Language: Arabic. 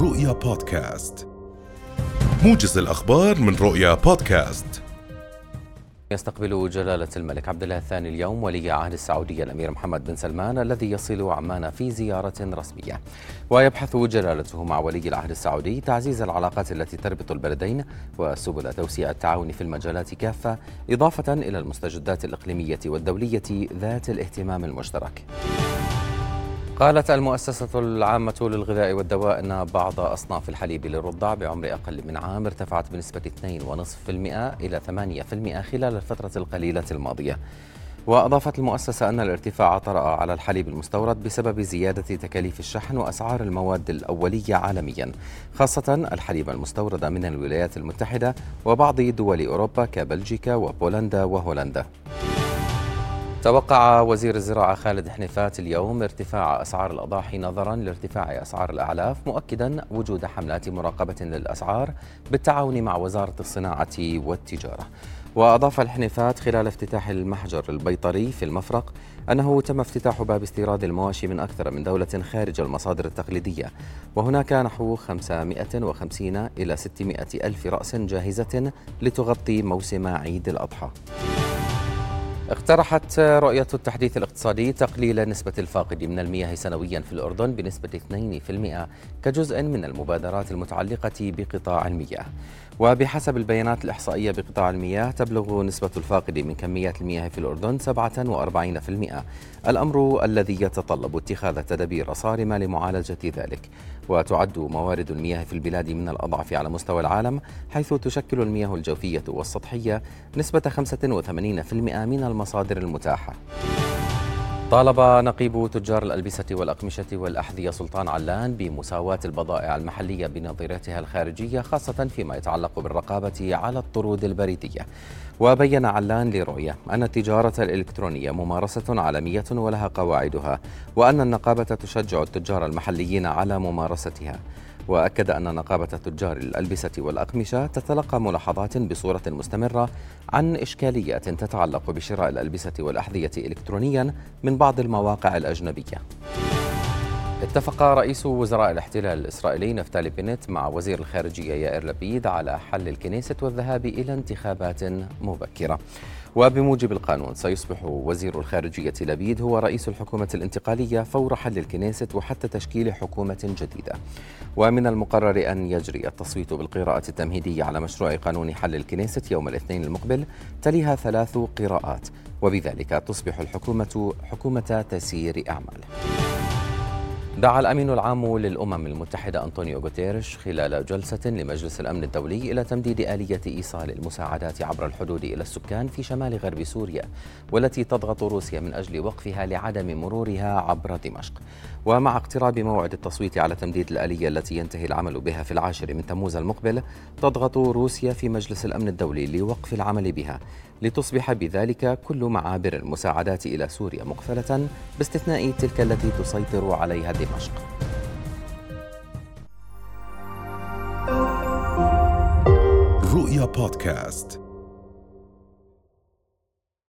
رؤيا بودكاست. موجز الأخبار من رؤيا بودكاست. يستقبل جلالة الملك عبد الله الثاني اليوم ولي عهد السعودية الأمير محمد بن سلمان الذي يصل عمان في زيارة رسمية. ويبحث جلالته مع ولي العهد السعودي تعزيز العلاقات التي تربط البلدين وسبل توسيع التعاون في المجالات كافة إضافة إلى المستجدات الإقليمية والدولية ذات الاهتمام المشترك. قالت المؤسسة العامة للغذاء والدواء أن بعض أصناف الحليب للرضع بعمر أقل من عام ارتفعت بنسبة 2.5% إلى 8% خلال الفترة القليلة الماضية. وأضافت المؤسسة أن الارتفاع طرأ على الحليب المستورد بسبب زيادة تكاليف الشحن وأسعار المواد الأولية عالميا خاصة الحليب المستورد من الولايات المتحدة وبعض دول أوروبا كبلجيكا وبولندا وهولندا. توقع وزير الزراعة خالد حنيفات اليوم ارتفاع أسعار الأضاحي نظرا لارتفاع أسعار الأعلاف مؤكدا وجود حملات مراقبة للأسعار بالتعاون مع وزارة الصناعة والتجارة. وأضاف الحنيفات خلال افتتاح المحجر البيطري في المفرق أنه تم افتتاح باب استيراد المواشي من أكثر من دولة خارج المصادر التقليدية. وهناك نحو 550 إلى 600 ألف رأس جاهزة لتغطي موسم عيد الأضحى. اقترحت رؤية التحديث الاقتصادي تقليل نسبة الفاقد من المياه سنويا في الأردن بنسبة 2% كجزء من المبادرات المتعلقة بقطاع المياه. وبحسب البيانات الإحصائية بقطاع المياه تبلغ نسبة الفاقد من كميات المياه في الأردن 47% الأمر الذي يتطلب اتخاذ تدابير صارمة لمعالجة ذلك. وتعد موارد المياه في البلاد من الأضعف على مستوى العالم حيث تشكل المياه الجوفية والسطحية نسبة 85% من المصادر المتاحة. طالب نقيب تجار الألبسة والأقمشة والأحذية سلطان علان بمساواة البضائع المحلية بنظيرتها الخارجية خاصة فيما يتعلق بالرقابة على الطرود البريدية. وبين علان لرؤية أن التجارة الإلكترونية ممارسة عالمية ولها قواعدها وأن النقابة تشجع التجار المحليين على ممارستها. وأكد أن نقابة تجار الألبسة والأقمشة تتلقى ملاحظات بصورة مستمرة عن إشكاليات تتعلق بشراء الألبسة والأحذية الكترونيا من بعض المواقع الأجنبية. اتفق رئيس وزراء الاحتلال الإسرائيلي نفتالي بنت مع وزير الخارجية يائر لبيد على حل الكنيسة والذهاب إلى انتخابات مبكرة. وبموجب القانون سيصبح وزير الخارجية لبيد هو رئيس الحكومة الانتقالية فور حل الكنيسة وحتى تشكيل حكومة جديدة. ومن المقرر أن يجري التصويت بالقراءة التمهيدية على مشروع قانون حل الكنيسة يوم الاثنين المقبل تليها ثلاث قراءات. وبذلك تصبح الحكومة حكومة تسيير أعمال. دعا الأمين العام للأمم المتحدة أنطونيو غوتيريش خلال جلسة لمجلس الأمن الدولي إلى تمديد آلية إيصال المساعدات عبر الحدود إلى السكان في شمال غرب سوريا والتي تضغط روسيا من أجل وقفها لعدم مرورها عبر دمشق. ومع اقتراب موعد التصويت على تمديد الآلية التي ينتهي العمل بها في العاشر من تموز المقبل تضغط روسيا في مجلس الأمن الدولي لوقف العمل بها لتصبح بذلك كل معابر المساعدات إلى سوريا مقفلة باستثناء تلك التي تسيطر عليها دمشق. رؤيا بودكاست